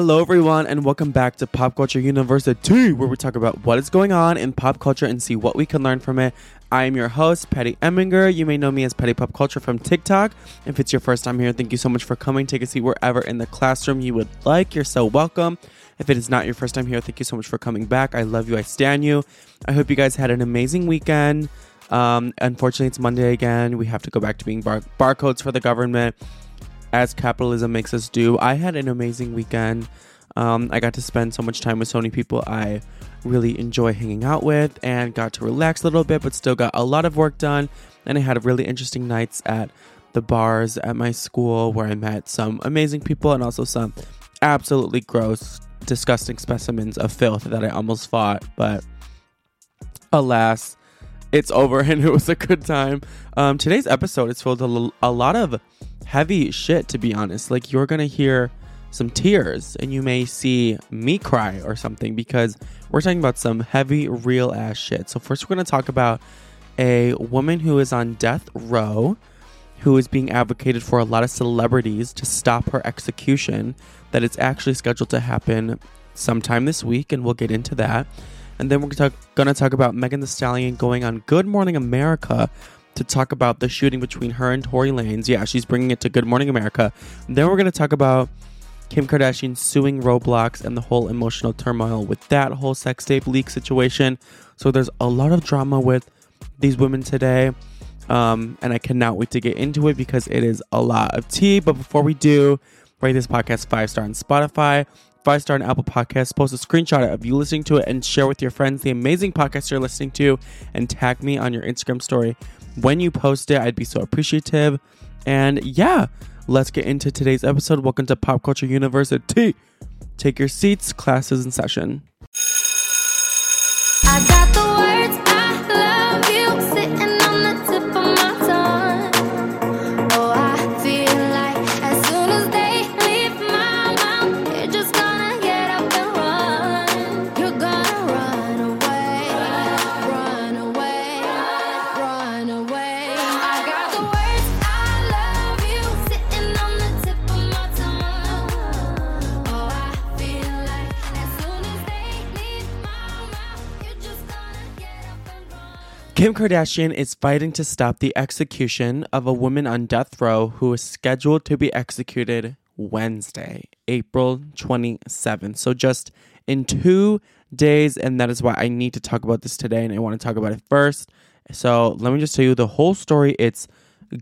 Hello, everyone, and welcome back to Pop Culture University, where we talk about what is going on in pop culture and see what we can learn from it. I am your host, Patty Eminger. You may know me as Petty Pop Culture from TikTok. If it's your first time here, thank you so much for coming. Take a seat wherever in the classroom you would like. You're so welcome. If it is not your first time here, thank you so much for coming back. I love you. I stand you. I hope you guys had an amazing weekend. Um, unfortunately, it's Monday again. We have to go back to being bar- barcodes for the government as capitalism makes us do. I had an amazing weekend. Um, I got to spend so much time with so many people I really enjoy hanging out with and got to relax a little bit, but still got a lot of work done. And I had really interesting nights at the bars at my school where I met some amazing people and also some absolutely gross, disgusting specimens of filth that I almost fought. But alas, it's over and it was a good time. Um, today's episode is filled with a, lot of heavy shit, to be honest. Like, you're gonna hear some tears and you may see me cry or something because we're talking about some heavy, real ass shit. So, first, we're gonna talk about a woman who is on death row who is being advocated for a lot of celebrities to stop her execution that it's actually scheduled to happen sometime this week and we'll get into that and then we're talk, gonna talk about Megan Thee Stallion going on Good Morning America to talk about the shooting between her and Tory Lanez. Yeah, she's bringing it to Good Morning America. And then we're gonna talk about Kim Kardashian suing Roblox and the whole emotional turmoil with that whole sex tape leak situation. So there's a lot of drama with these women today. Um, and I cannot wait to get into it because it is a lot of tea. But before we do, rate this podcast five star on Spotify, five star on Apple Podcasts. Post a screenshot of you listening to it and share with your friends the amazing podcast you're listening to, and tag me on your Instagram story when you post it. I'd be so appreciative. And yeah, let's get into today's episode. Welcome to Pop Culture University. Take your seats, class is in session. Kim Kardashian is fighting to stop the execution of a woman on death row who is scheduled to be executed Wednesday, April 27th. So, just in two days, and that is why I need to talk about this today, and I want to talk about it first. So, let me just tell you the whole story. It's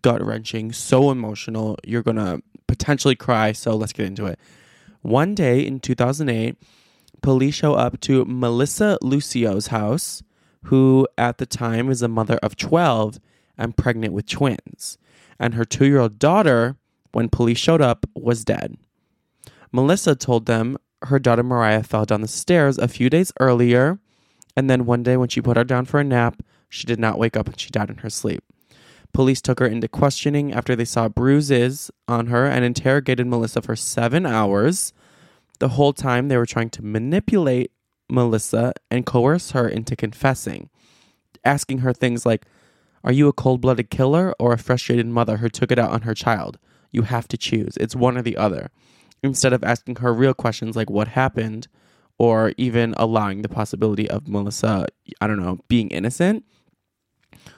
gut wrenching, so emotional. You're to potentially cry. So, let's get into it. One day in 2008, police show up to Melissa Lucio's house, who at the time is a mother of 12 and pregnant with twins. And her two year old daughter, when police showed up, was dead. Melissa told them her daughter Mariah fell down the stairs a few days earlier, and then one day when she put her down for a nap, she did not wake up and she died in her sleep. Police took her into questioning after they saw bruises on her and interrogated Melissa for seven hours. The whole time they were trying to manipulate Melissa and coerce her into confessing, asking her things like, Are you a cold blooded killer or a frustrated mother who took it out on her child? You have to choose. It's one or the other. Instead of asking her real questions like what happened or even allowing the possibility of Melissa, I don't know, being innocent,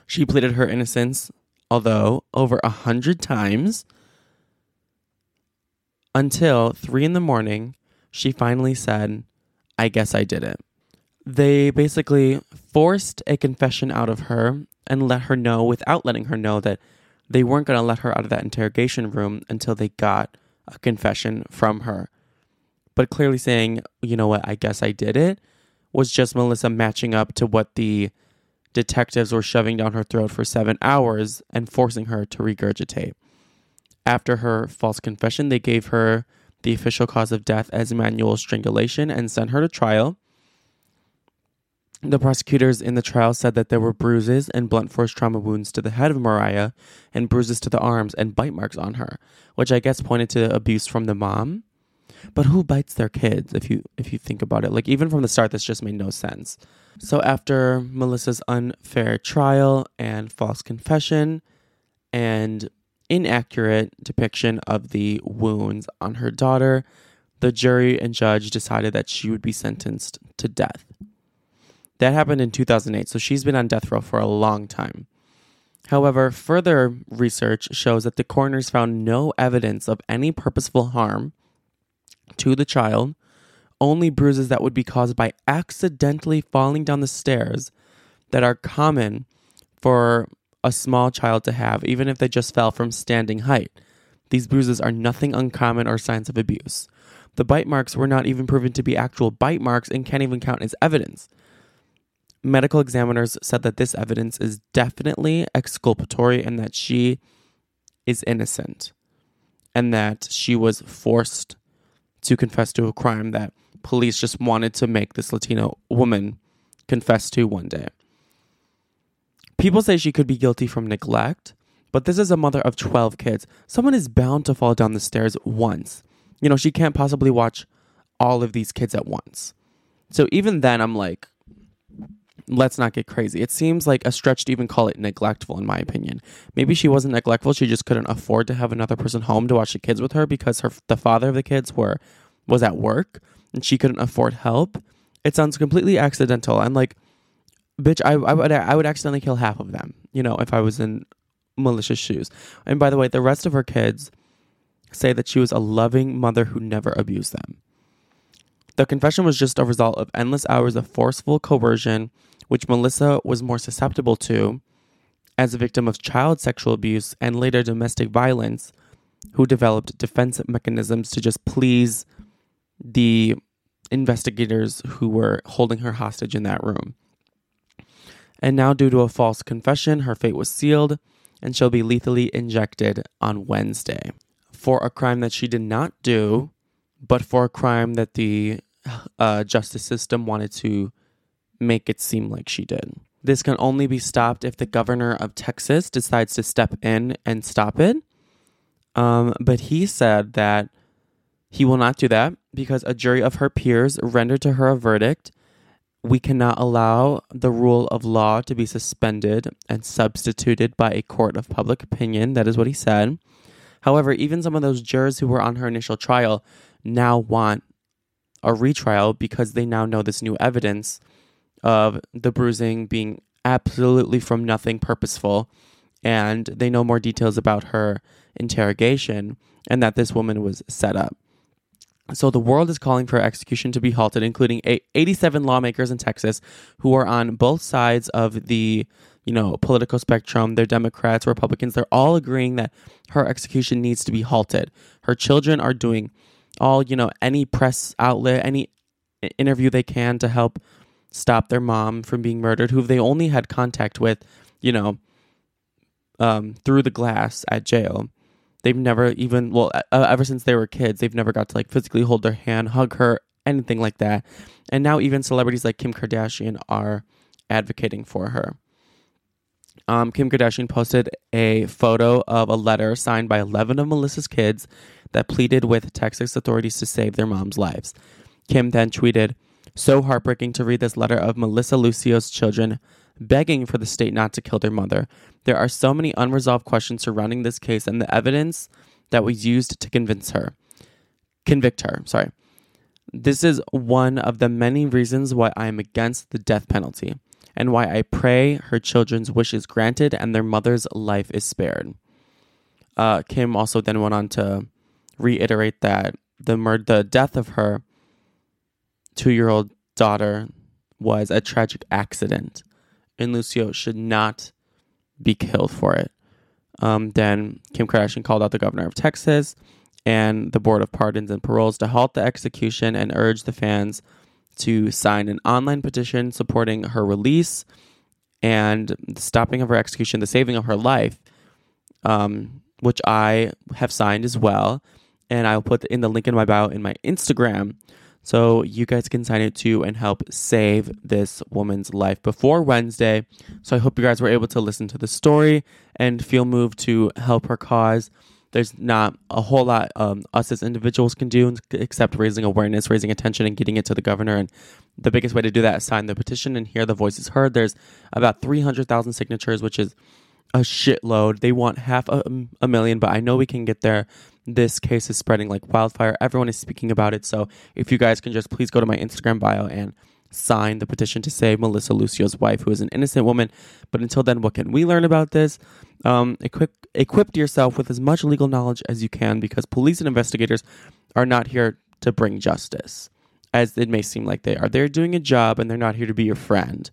she pleaded her innocence, although over a hundred times, until three in the morning, she finally said, I guess I did it. They basically forced a confession out of her and let her know without letting her know that they weren't going to let her out of that interrogation room until they got a confession from her. But clearly saying, you know what, I guess I did it, was just Melissa matching up to what the detectives were shoving down her throat for seven hours and forcing her to regurgitate. After her false confession, they gave her the official cause of death as manual strangulation and sent her to trial. The prosecutors in the trial said that there were bruises and blunt force trauma wounds to the head of Mariah and bruises to the arms and bite marks on her, which I guess pointed to abuse from the mom. But who bites their kids if you if you think about it? Like even from the start this just made no sense. So after Melissa's unfair trial and false confession and inaccurate depiction of the wounds on her daughter, the jury and judge decided that she would be sentenced to death. That happened in 2008, so she's been on death row for a long time. However, further research shows that the coroners found no evidence of any purposeful harm to the child, only bruises that would be caused by accidentally falling down the stairs that are common for a small child to have, even if they just fell from standing height. These bruises are nothing uncommon or signs of abuse. The bite marks were not even proven to be actual bite marks and can't even count as evidence medical examiners said that this evidence is definitely exculpatory and that she is innocent and that she was forced to confess to a crime that police just wanted to make this Latino woman confess to one day. People say she could be guilty from neglect, but this is a mother of 12 kids. Someone is bound to fall down the stairs once. You know, she can't possibly watch all of these kids at once. So even then, I'm like, let's not get crazy. It seems like a stretch to even call it neglectful, in my opinion. Maybe she wasn't neglectful; she just couldn't afford to have another person home to watch the kids with her because her the father of the kids were was at work and she couldn't afford help. It sounds completely accidental. I'm like, bitch, I, I would I would accidentally kill half of them, you know, if I was in Melissa's shoes. And by the way, the rest of her kids say that she was a loving mother who never abused them. The confession was just a result of endless hours of forceful coercion which Melissa was more susceptible to as a victim of child sexual abuse and later domestic violence, who developed defense mechanisms to just please the investigators who were holding her hostage in that room. And now, due to a false confession, her fate was sealed and she'll be lethally injected on Wednesday for a crime that she did not do, but for a crime that the uh, justice system wanted to make it seem like she did. This can only be stopped if the governor of Texas decides to step in and stop it. Um, but he said that he will not do that because a jury of her peers rendered to her a verdict. We cannot allow the rule of law to be suspended and substituted by a court of public opinion. That is what he said. However, even some of those jurors who were on her initial trial now want a retrial because they now know this new evidence of the bruising being absolutely from nothing purposeful. And they know more details about her interrogation and that this woman was set up. So the world is calling for execution to be halted, including 87 lawmakers in Texas who are on both sides of the you know political spectrum. They're Democrats, Republicans. They're all agreeing that her execution needs to be halted. Her children are doing all you know any press outlet, any interview they can to help stop their mom from being murdered, who they only had contact with, you know, um, through the glass at jail. They've never even, well, uh, ever since they were kids, they've never got to like physically hold their hand, hug her, anything like that. And now even celebrities like Kim Kardashian are advocating for her. Um, Kim Kardashian posted a photo of a letter signed by 11 of Melissa's kids that pleaded with Texas authorities to save their mom's lives. Kim then tweeted, so heartbreaking to read this letter of Melissa Lucio's children begging for the state not to kill their mother. There are so many unresolved questions surrounding this case and the evidence that was used to convince her. Convict her, sorry. This is one of the many reasons why I am against the death penalty and why I pray her children's wish is granted and their mother's life is spared. Uh, Kim also then went on to reiterate that the mur- the death of her two year old daughter was a tragic accident, and Lucio should not be killed for it. Um, then Kim Kardashian called out the governor of Texas and the Board of Pardons and Paroles to halt the execution and urge the fans to sign an online petition supporting her release and the stopping of her execution, the saving of her life, um, which I have signed as well. And I'll put in the link in my bio in my Instagram So you guys can sign it too and help save this woman's life before Wednesday. So I hope you guys were able to listen to the story and feel moved to help her cause. There's not a whole lot um, us as individuals can do except raising awareness, raising attention, and getting it to the governor. And the biggest way to do that is sign the petition and hear the voices heard. There's about 300,000 signatures, which is a shitload. They want half a, a million, but I know we can get there. This case is spreading like wildfire. Everyone is speaking about it. So if you guys can just please go to my Instagram bio and sign the petition to save Melissa Lucio's wife, who is an innocent woman. But until then, what can we learn about this? Um, equip, equip yourself with as much legal knowledge as you can because police and investigators are not here to bring justice, as it may seem like they are. They're doing a job and they're not here to be your friend.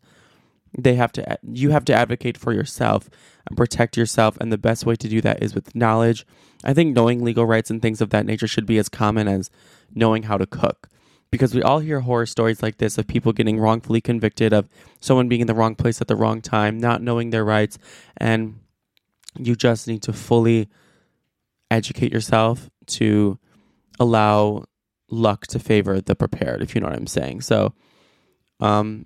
They have to. You have to advocate for yourself and protect yourself, and the best way to do that is with knowledge. I think knowing legal rights and things of that nature should be as common as knowing how to cook because we all hear horror stories like this of people getting wrongfully convicted, of someone being in the wrong place at the wrong time, not knowing their rights, and you just need to fully educate yourself to allow luck to favor the prepared, if you know what I'm saying. So, um,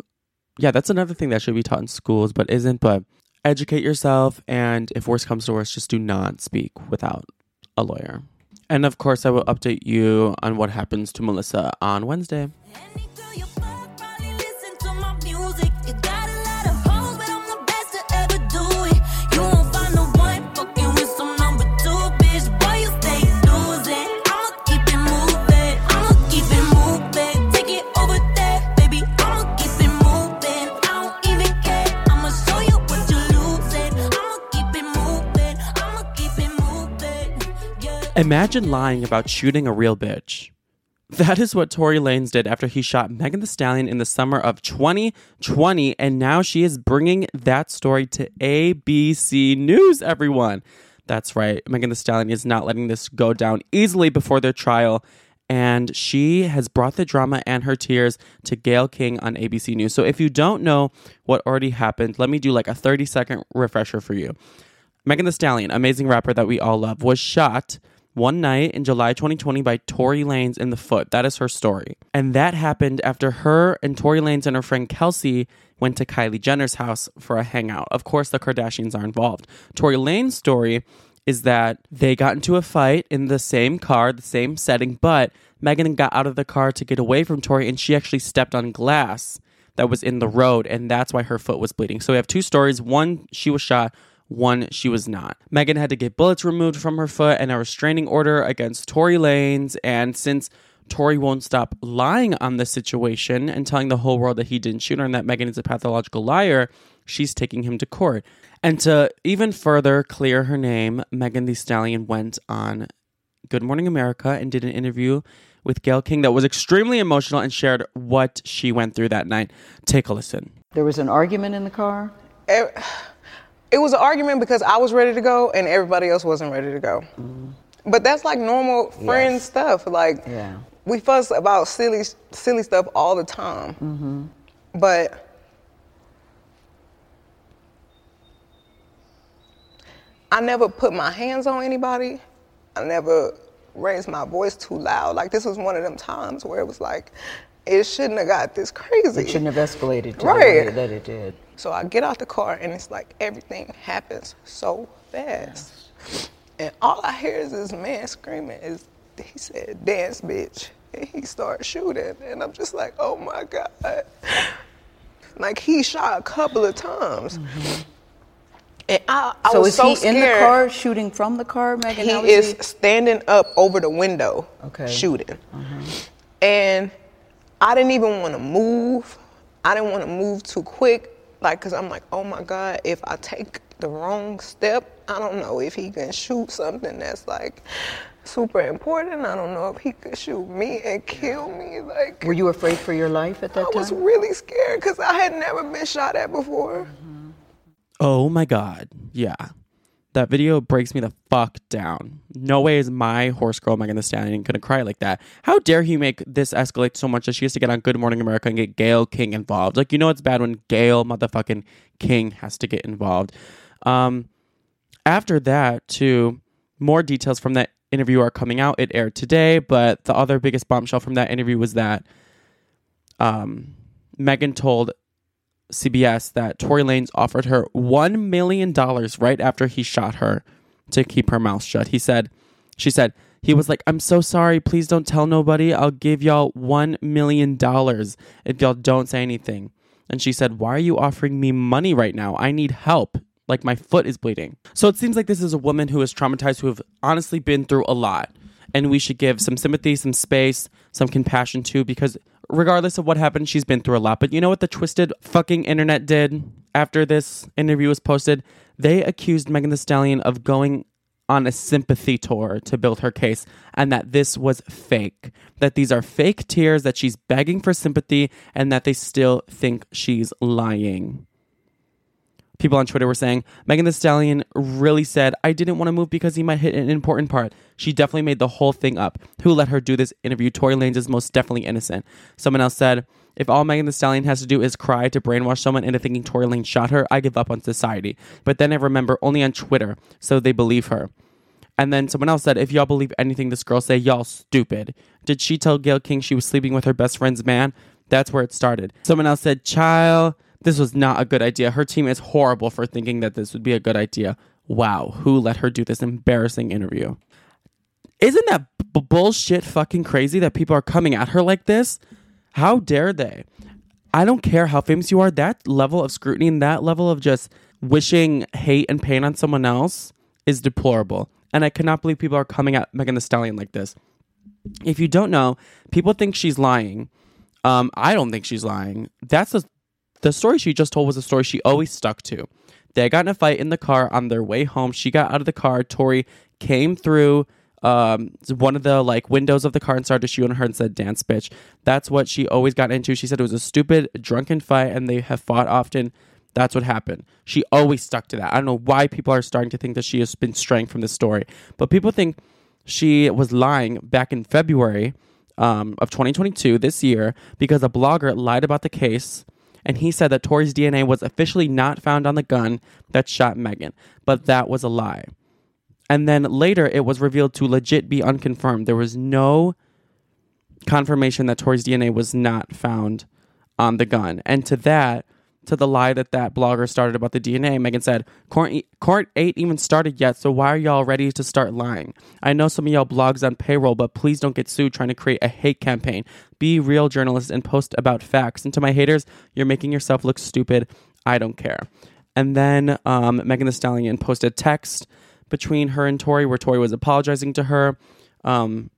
yeah, that's another thing that should be taught in schools, but isn't. But educate yourself, and if worse comes to worse, just do not speak without a lawyer. And of course, I will update you on what happens to Melissa on Wednesday. Imagine lying about shooting a real bitch. That is what Tory Lanez did after he shot Megan Thee Stallion in the summer of 2020, and now she is bringing that story to ABC News, everyone. That's right. Megan Thee Stallion is not letting this go down easily before their trial, and she has brought the drama and her tears to Gayle King on ABC News. So if you don't know what already happened, let me do like a 30 second refresher for you. Megan Thee Stallion, amazing rapper that we all love, was shot one night in July 2020 by Tory Lanez in the foot. That is her story. And that happened after her and Tory Lanez and her friend Kelsey went to Kylie Jenner's house for a hangout. Of course, the Kardashians are involved. Tory Lanez's story is that they got into a fight in the same car, the same setting, but Megan got out of the car to get away from Tory and she actually stepped on glass that was in the road and that's why her foot was bleeding. So we have two stories. One, she was shot. One, she was not. Megan had to get bullets removed from her foot and a restraining order against Tory Lanez. And since Tory won't stop lying on the situation and telling the whole world that he didn't shoot her and that Megan is a pathological liar, she's taking him to court. And to even further clear her name, Megan Thee Stallion went on Good Morning America and did an interview with Gayle King that was extremely emotional and shared what she went through that night. Take a listen. There was an argument in the car. Eh, it, was an argument because I was ready to go and everybody else wasn't ready to go. But that's like normal friend Yes. stuff. Like Yeah. we fuss about silly, silly stuff all the time. Mm-hmm. But I never put my hands on anybody. I never raised my voice too loud. Like this was one of them times where it was like, it shouldn't have got this crazy. It shouldn't have escalated to Right. the way that it did. So I get out the car and it's like everything happens so fast. And all I hear is this man screaming is he said, dance bitch. And he starts shooting. And I'm just like, oh my God. Like he shot a couple of times. And I, I Mm-hmm. so was is so he scared. in the car shooting from the car, Megan? He is standing up over the window Okay. Shooting. And I didn't even want to move. I didn't want to move too quick, like, cause I'm like, oh my God, if I take the wrong step, I don't know if he can shoot something that's like super important. I don't know if he could shoot me and kill me. Like, Were you afraid for your life at that time? I was really scared because I had never been shot at before. Mm-hmm. Oh my god. Yeah. That video breaks me the fuck down. No way is my horse girl Megan Thee Stallion gonna cry like that. How dare he make this escalate so much that she has to get on Good Morning America and get Gayle King involved? Like you know it's bad when Gayle motherfucking King has to get involved. Um after that, too, more details from that interview are coming out. It aired today, but the other biggest bombshell from that interview was that um, Megan told CBS that Tory Lanez offered her $1 million right after he shot her to keep her mouth shut. He said, she said, he was like, I'm so sorry. Please don't tell nobody. I'll give y'all $1 million if y'all don't say anything. And she said, Why are you offering me money right now? I need help. Like my foot is bleeding. So it seems like this is a woman who is traumatized, who have honestly been through a lot. And we should give some sympathy, some space, some compassion to, because regardless of what happened, she's been through a lot. But you know what the twisted fucking internet did after this interview was posted? They accused Megan Thee Stallion of going on a sympathy tour to build her case and that this was fake. That these are fake tears, that she's begging for sympathy, and that they still think she's lying. People on Twitter were saying Megan Thee Stallion really said, I didn't want to move because he might hit an important part. She definitely made the whole thing up. Who let her do this interview? Tory Lanez is most definitely innocent. Someone else said, if all Megan Thee Stallion has to do is cry to brainwash someone into thinking Tory Lanez shot her, I give up on society. But then I remember only on Twitter, so they believe her. And then someone else said, if y'all believe anything this girl say, y'all stupid. Did she tell Gayle King she was sleeping with her best friend's man? That's where it started. Someone else said, child, this was not a good idea. Her team is horrible for thinking that this would be a good idea. Wow, who let her do this embarrassing interview? Isn't that b- bullshit fucking crazy that people are coming at her like this? How dare they? I don't care how famous you are, that level of scrutiny and that level of just wishing hate and pain on someone else is deplorable. And I cannot believe people are coming at Megan Thee Stallion like this. If you don't know, people think she's lying. Um, I don't think she's lying. That's the the story she just told was a story she always stuck to. They got in a fight in the car on their way home. She got out of the car. Tory came through um, one of the like windows of the car and started to shoot on her and said, "Dance, bitch." That's what she always got into. She said it was a stupid drunken fight and they have fought often. That's what happened. She always stuck to that. I don't know why people are starting to think that she has been straying from this story, but people think she was lying back in February um, of 2022 this year because a blogger lied about the case and he said that Tory's DNA was officially not found on the gun that shot Megan, but that was a lie. And then later it was revealed to legit be unconfirmed. There was no confirmation that Tory's DNA was not found on the gun. And to that, to the lie that that blogger started about the DNA, Megan said, court, court ain't even started yet, so why are y'all ready to start lying? I know some of y'all blogs on payroll, but please don't get sued trying to create a hate campaign. Be real journalists and post about facts. And to my haters, you're making yourself look stupid. I don't care. And then um, Megan the Stallion posted text between her and Tory where Tory was apologizing to her um,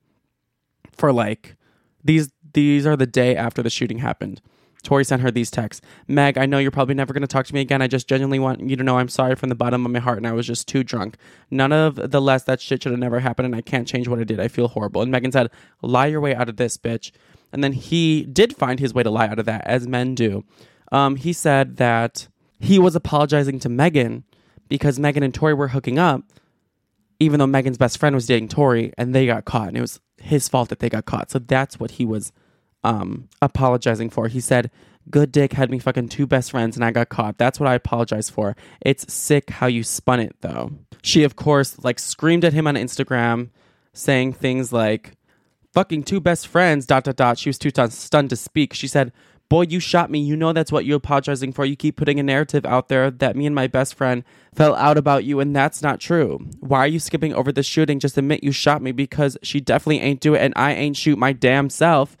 for like these these are the day after the shooting happened. Tory sent her these texts. Meg, I know you're probably never going to talk to me again. I just genuinely want you to know I'm sorry from the bottom of my heart and I was just too drunk. None of the less that shit should have never happened and I can't change what I did. I feel horrible. And Megan said, lie your way out of this, bitch. And then he did find his way to lie out of that, as men do. Um, he said that he was apologizing to Megan because Megan and Tory were hooking up, even though Megan's best friend was dating Tory and they got caught. And it was his fault that they got caught. So that's what he was um, apologizing for. He said, Good dick had me fucking two best friends and I got caught. That's what I apologize for. It's sick how you spun it though. She, of course, like screamed at him on Instagram, saying things like, fucking two best friends, dot, dot, dot. She was too stunned to speak. She said, Boy, you shot me. You know that's what you're apologizing for. You keep putting a narrative out there that me and my best friend fell out about you, and that's not true. Why are you skipping over the shooting? Just admit you shot me because she definitely ain't do it, and I ain't shoot my damn self.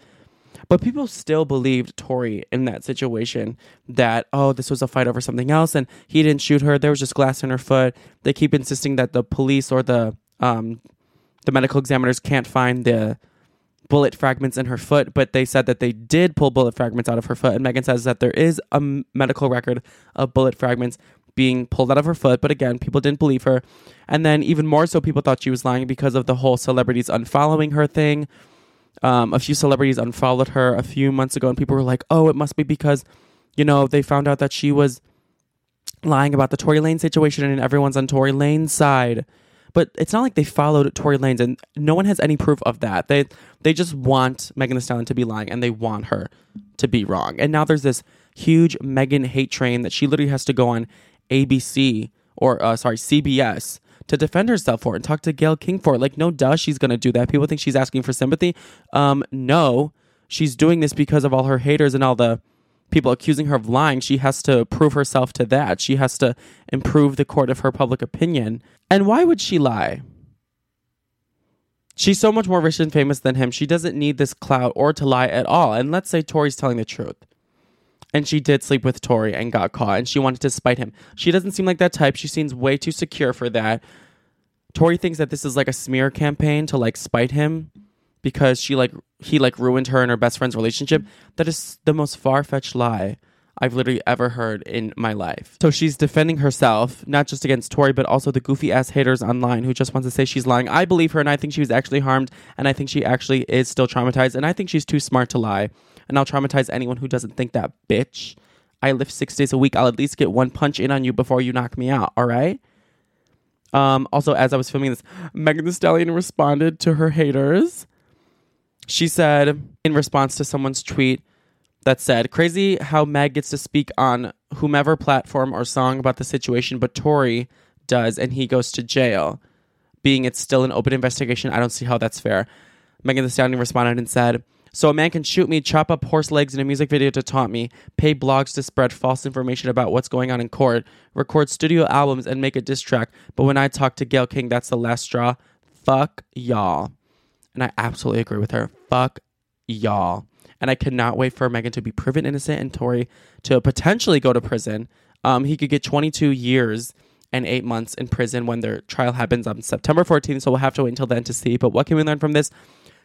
But people still believed Tory in that situation that, oh, this was a fight over something else and he didn't shoot her. There was just glass in her foot. They keep insisting that the police or the um, the medical examiners can't find the bullet fragments in her foot, but they said that they did pull bullet fragments out of her foot. And Megan says that there is a medical record of bullet fragments being pulled out of her foot, but again, people didn't believe her. And then even more so, people thought she was lying because of the whole celebrities unfollowing her thing. Um, a few celebrities unfollowed her a few months ago, and people were like, "Oh, it must be because, you know, they found out that she was lying about the Tory Lane situation, and everyone's on Tory Lane's side." But it's not like they followed Tory Lanez, and no one has any proof of that. They they just want Megan Thee Stallion to be lying, and they want her to be wrong. And now there's this huge Megan hate train that she literally has to go on ABC or uh, sorry CBS to to defend herself for it and talk to Gayle King for it. Like, no, duh, she's gonna do that. People think she's asking for sympathy. Um, no, she's doing this because of all her haters and all the people accusing her of lying. She has to prove herself to that. She has to improve the court of her public opinion. And why would she lie? She's so much more rich and famous than him. She doesn't need this clout or to lie at all. And let's say Tory's telling the truth. And she did sleep with Tory and got caught and she wanted to spite him. She doesn't seem like that type. She seems way too secure for that. Tory thinks that this is like a smear campaign to like spite him because she like he like ruined her and her best friend's relationship. That is the most far-fetched lie I've literally ever heard in my life. So she's defending herself, not just against Tory, but also the goofy ass haters online who just wants to say she's lying. I believe her and I think she was actually harmed and I think she actually is still traumatized and I think she's too smart to lie. And I'll traumatize anyone who doesn't think that bitch. I live six days a week. I'll at least get one punch in on you before you knock me out, all right? Um, also, as I was filming this, Megan Thee Stallion responded to her haters. She said, in response to someone's tweet that said, Crazy how Meg gets to speak on whomever platform or song about the situation, but Tory does, and he goes to jail. Being it's still an open investigation, I don't see how that's fair. Megan Thee Stallion responded and said, So a man can shoot me, chop up horse legs in a music video to taunt me, pay blogs to spread false information about what's going on in court, record studio albums, and make a diss track. But when I talk to Gayle King, that's the last straw. Fuck y'all. And I absolutely agree with her. Fuck y'all. And I cannot wait for Megan to be proven innocent and Tory to potentially go to prison. Um, he could get 22 years and eight months in prison when their trial happens on September 14th. So we'll have to wait until then to see. But what can we learn from this?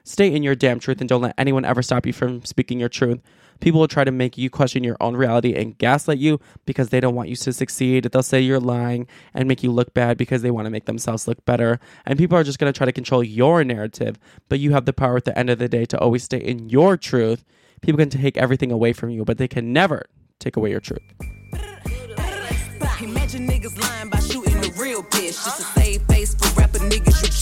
Stay in your damn truth and don't let anyone ever stop you from speaking your truth. People will try to make you question your own reality and gaslight you because they don't want you to succeed. They'll say you're lying and make you look bad because they want to make themselves look better. And people are just going to try to control your narrative, but you have the power at the end of the day to always stay in your truth. People can take everything away from you, but they can never take away your truth.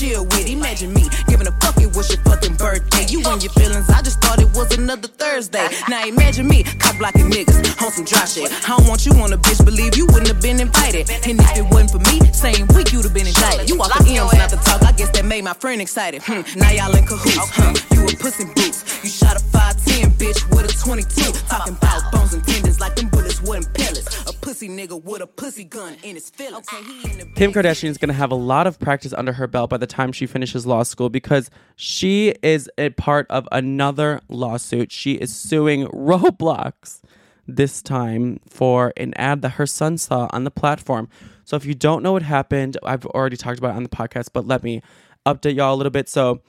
Chill with. Imagine me giving a fuck it was your fucking birthday. You and your feelings, I just thought it was another Thursday. Now imagine me cop blocking niggas on some dry shit. I don't want you on a bitch, believe you wouldn't have been invited. And if it wasn't for me, same week you'd have been indicted. You walk the M's, not the talk. I guess that made my friend excited. Hmm, now y'all in cahoots. Huh, you a pussy boots. You shot a 5'10 bitch with a 22. Talking about bones and tendons like them bullets wasn't pellets. A pussy nigga with a pussy gun in his feelings. Okay, he in the Kim Kardashian is going to have a lot of practice under her belt by the time she finishes law school because she is a part of another lawsuit. She is suing Roblox this time for an ad that her son saw on the platform. So if you don't know what happened, I've already talked about it on the podcast, but let me update y'all a little bit. So,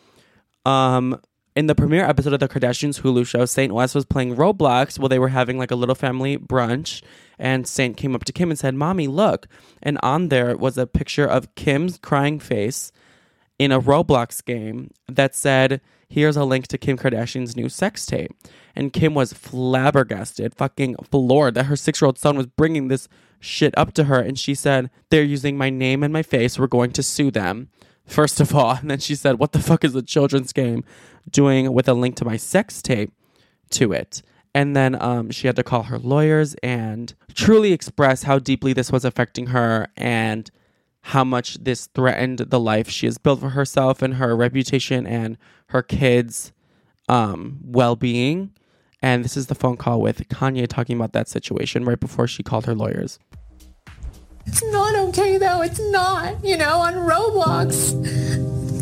um, in the premiere episode of the Kardashians Hulu show, Saint West was playing Roblox while they were having like a little family brunch. And Saint came up to Kim and said, Mommy, look. And on there was a picture of Kim's crying face in a Roblox game that said, Here's a link to Kim Kardashian's new sex tape. And Kim was flabbergasted, fucking floored that her six year old son was bringing this shit up to her. And she said, They're using my name and my face. We're going to sue them. First of all, and then she said, What the fuck is a children's game doing with a link to my sex tape to it? And then um, she had to call her lawyers and truly express how deeply this was affecting her and how much this threatened the life she has built for herself and her reputation and her kids' um, well being. And this is the phone call with Kanye talking about that situation right before she called her lawyers. It's not okay though. It's not. You know, on Roblox.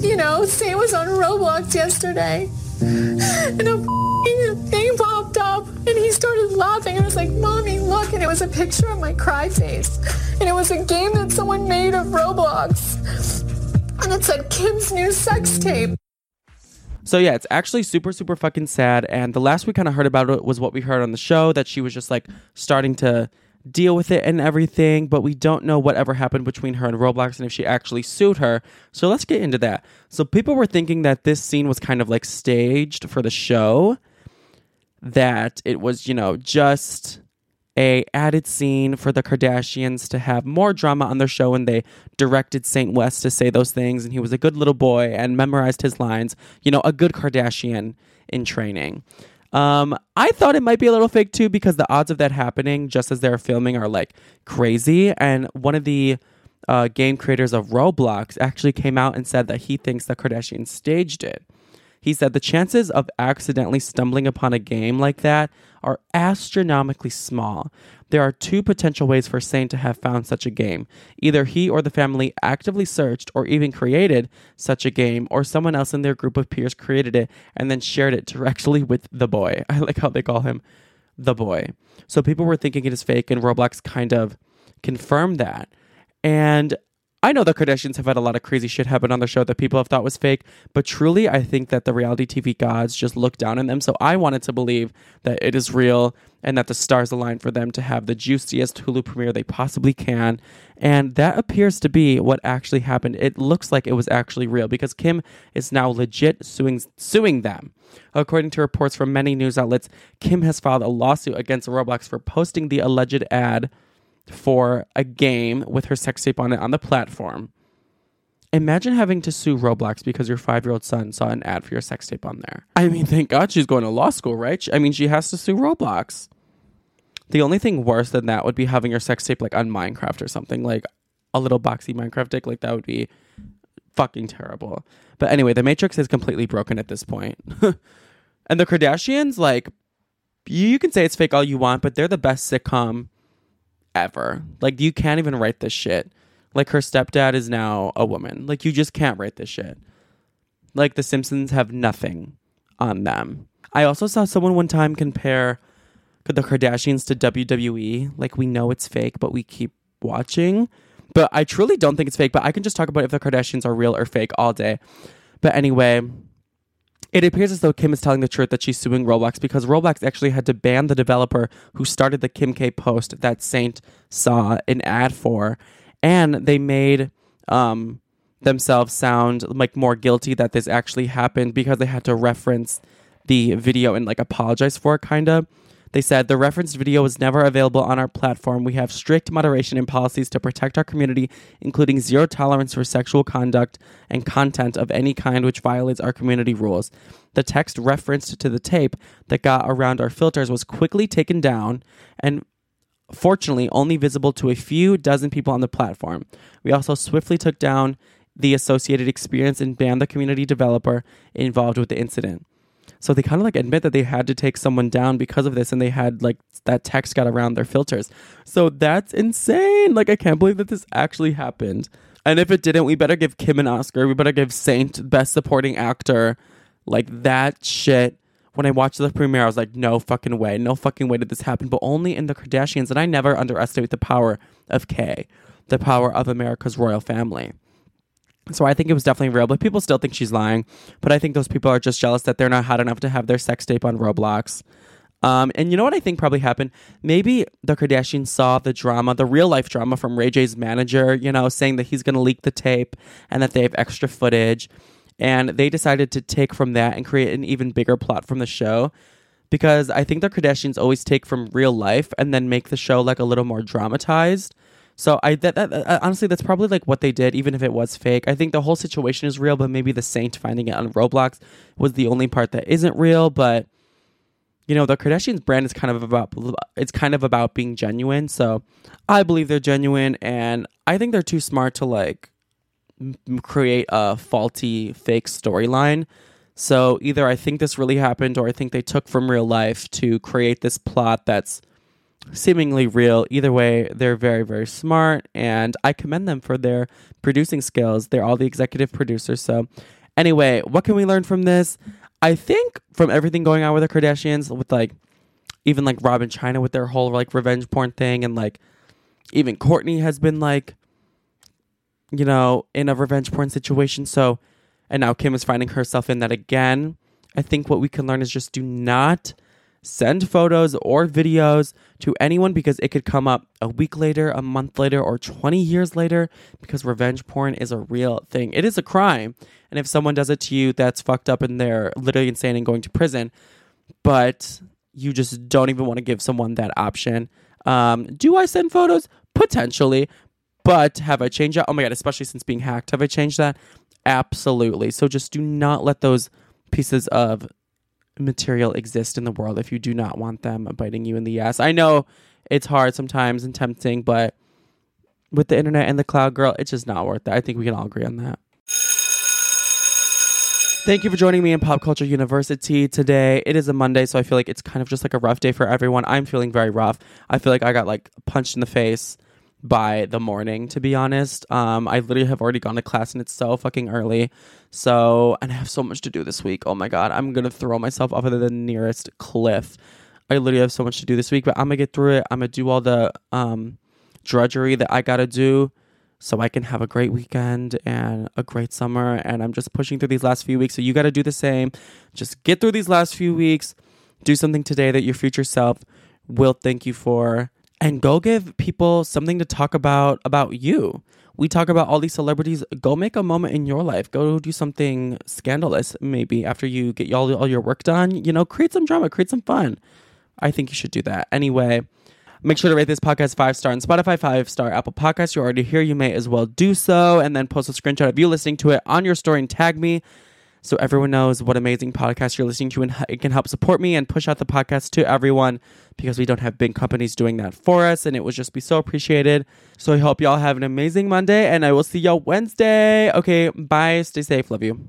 You know, Sam was on Roblox yesterday. And a thing popped up and he started laughing. And I was like, Mommy, look. And it was a picture of my cry face. And it was a game that someone made of Roblox. And it said Kim's new sex tape. So yeah, it's actually super super fucking sad. And the last we kind of heard about it was what we heard on the show that she was just like starting to deal with it and everything, but we don't know whatever happened between her and Roblox and if she actually sued her. So let's get into that. So people were thinking that this scene was kind of like staged for the show, that it was, you know, just a added scene for the Kardashians to have more drama on their show and they directed Saint West to say those things and he was a good little boy and memorized his lines, you know, a good Kardashian in training. Um, I thought it might be a little fake too because the odds of that happening just as they're filming are like crazy. And one of the uh, game creators of Roblox, actually came out and said that he thinks the Kardashians staged it. He said the chances of accidentally stumbling upon a game like that are astronomically small. There are two potential ways for Saint to have found such a game. Either he or the family actively searched or even created such a game, or someone else in their group of peers created it and then shared it directly with the boy. I like how they call him the boy. So people were thinking it is fake, and Roblox kind of confirmed that. And I know the Kardashians have had a lot of crazy shit happen on the show that people have thought was fake, but truly, I think that the reality TV gods just look down on them. So I wanted to believe that it is real and that the stars align for them to have the juiciest Hulu premiere they possibly can. And that appears to be what actually happened. It looks like it was actually real because Kim is now legit suing suing them. According to reports from many news outlets, Kim has filed a lawsuit against Roblox for posting the alleged ad for a game with her sex tape on it on the platform. Imagine having to sue Roblox because your five year old son saw an ad for your sex tape on there. I mean, thank God she's going to law school, right? I mean, she has to sue Roblox. The only thing worse than that would be having your sex tape like on Minecraft or something, like a little boxy Minecraft dick. Like that would be fucking terrible. But anyway, the Matrix is completely broken at this point. and the Kardashians, like, you can say it's fake all you want, but they're the best sitcom ever. Like you can't even write this shit. Like her stepdad is now a woman. Like you just can't write this shit. Like the Simpsons have nothing on them. I also saw someone one time compare the Kardashians to WWE. Like we know it's fake, but we keep watching. But I truly don't think it's fake. But I can just talk about if the Kardashians are real or fake all day. But anyway, it appears as though Kim is telling the truth that she's suing Roblox because Roblox actually had to ban the developer who started the Kim K post that Saint saw an ad for, and they made um, themselves sound like more guilty that this actually happened because they had to reference the video and like apologize for it, kind of. They said the referenced video was never available on our platform. We have strict moderation and policies to protect our community, including zero tolerance for sexual conduct and content of any kind which violates our community rules. The text referenced to the tape that got around our filters was quickly taken down and fortunately only visible to a few dozen people on the platform. We also swiftly took down the associated experience and banned the community developer involved with the incident. So they kind of like admit that they had to take someone down because of this and they had like that text got around their filters. So that's insane. Like I can't believe that this actually happened. And if it didn't, we better give Kim an Oscar. We better give Saint best supporting actor. Like that shit. When I watched the premiere, I was like, no fucking way. No fucking way did this happen. But only in the Kardashians. And I never underestimate the power of K, the power of America's royal family. So I think it was definitely real, but people still think she's lying. But I think those people are just jealous that they're not hot enough to have their sex tape on Roblox. Um, and you know what I think probably happened? Maybe the Kardashians saw the drama, the real life drama from Ray J's manager, you know, saying that he's going to leak the tape and that they have extra footage. And they decided to take from that and create an even bigger plot from the show. Because I think the Kardashians always take from real life and then make the show like a little more dramatized. So I that, that, that- uh, honestly that's probably like what they did, even if it was fake. I think the whole situation is real, but maybe the Saint finding it on Roblox was the only part that isn't real. But you know, the Kardashians brand is kind of about it's kind of about being genuine. So I believe they're genuine, and I think they're too smart to like create a faulty fake storyline. So either I think this really happened, or I think they took from real life to create this plot that's seemingly real. Either way, they're very, very smart, and I commend them for their producing skills. They're all the executive producers. So, anyway, what can we learn from this? I think from everything going on with the Kardashians, with like even like Rob and Chyna with their whole like revenge porn thing, and like even Kourtney has been like, you know, in a revenge porn situation. So, and now Kim is finding herself in that again. I think what we can learn is just do not send photos or videos to anyone because it could come up a week later, a month later, or 20 years later because revenge porn is a real thing. It is a crime. And if someone does it to you, that's fucked up and they're literally insane and going to prison. But you just don't even want to give someone that option. Um, do I send photos? Potentially. But have I changed that? Oh my God, especially since being hacked, have I changed that? Absolutely. So just do not let those pieces of material exist in the world if you do not want them biting you in the ass. I know it's hard sometimes and tempting, but with the internet and the cloud, girl, it's just not worth it. I think we can all agree on that. Thank you for joining me in Pop Culture University today. It is a Monday, so I feel like it's kind of just like a rough day for everyone. I'm feeling very rough. I feel like I got like punched in the face by the morning, to be honest. Um, I literally have already gone to class and it's so fucking early. So, and I have so much to do this week. Oh my God, I'm gonna throw myself off of the nearest cliff. I literally have so much to do this week, but I'm gonna get through it. I'm gonna do all the um, drudgery that I gotta do so I can have a great weekend and a great summer. And I'm just pushing through these last few weeks. So you gotta do the same. Just get through these last few weeks. Do something today that your future self will thank you for. And go give people something to talk about about you. We talk about all these celebrities. Go make a moment in your life. Go do something scandalous, maybe after you get all, all your work done. You know, create some drama, create some fun. I think you should do that. Anyway, make sure to rate this podcast five star on Spotify, five star Apple Podcasts. You're already here. You may as well do so. And then post a screenshot of you listening to it on your story and tag me so everyone knows what amazing podcast you're listening to and it can help support me and push out the podcast to everyone because we don't have big companies doing that for us and it would just be so appreciated. So I hope y'all have an amazing Monday and I will see y'all Wednesday. Okay, bye. Stay safe. Love you.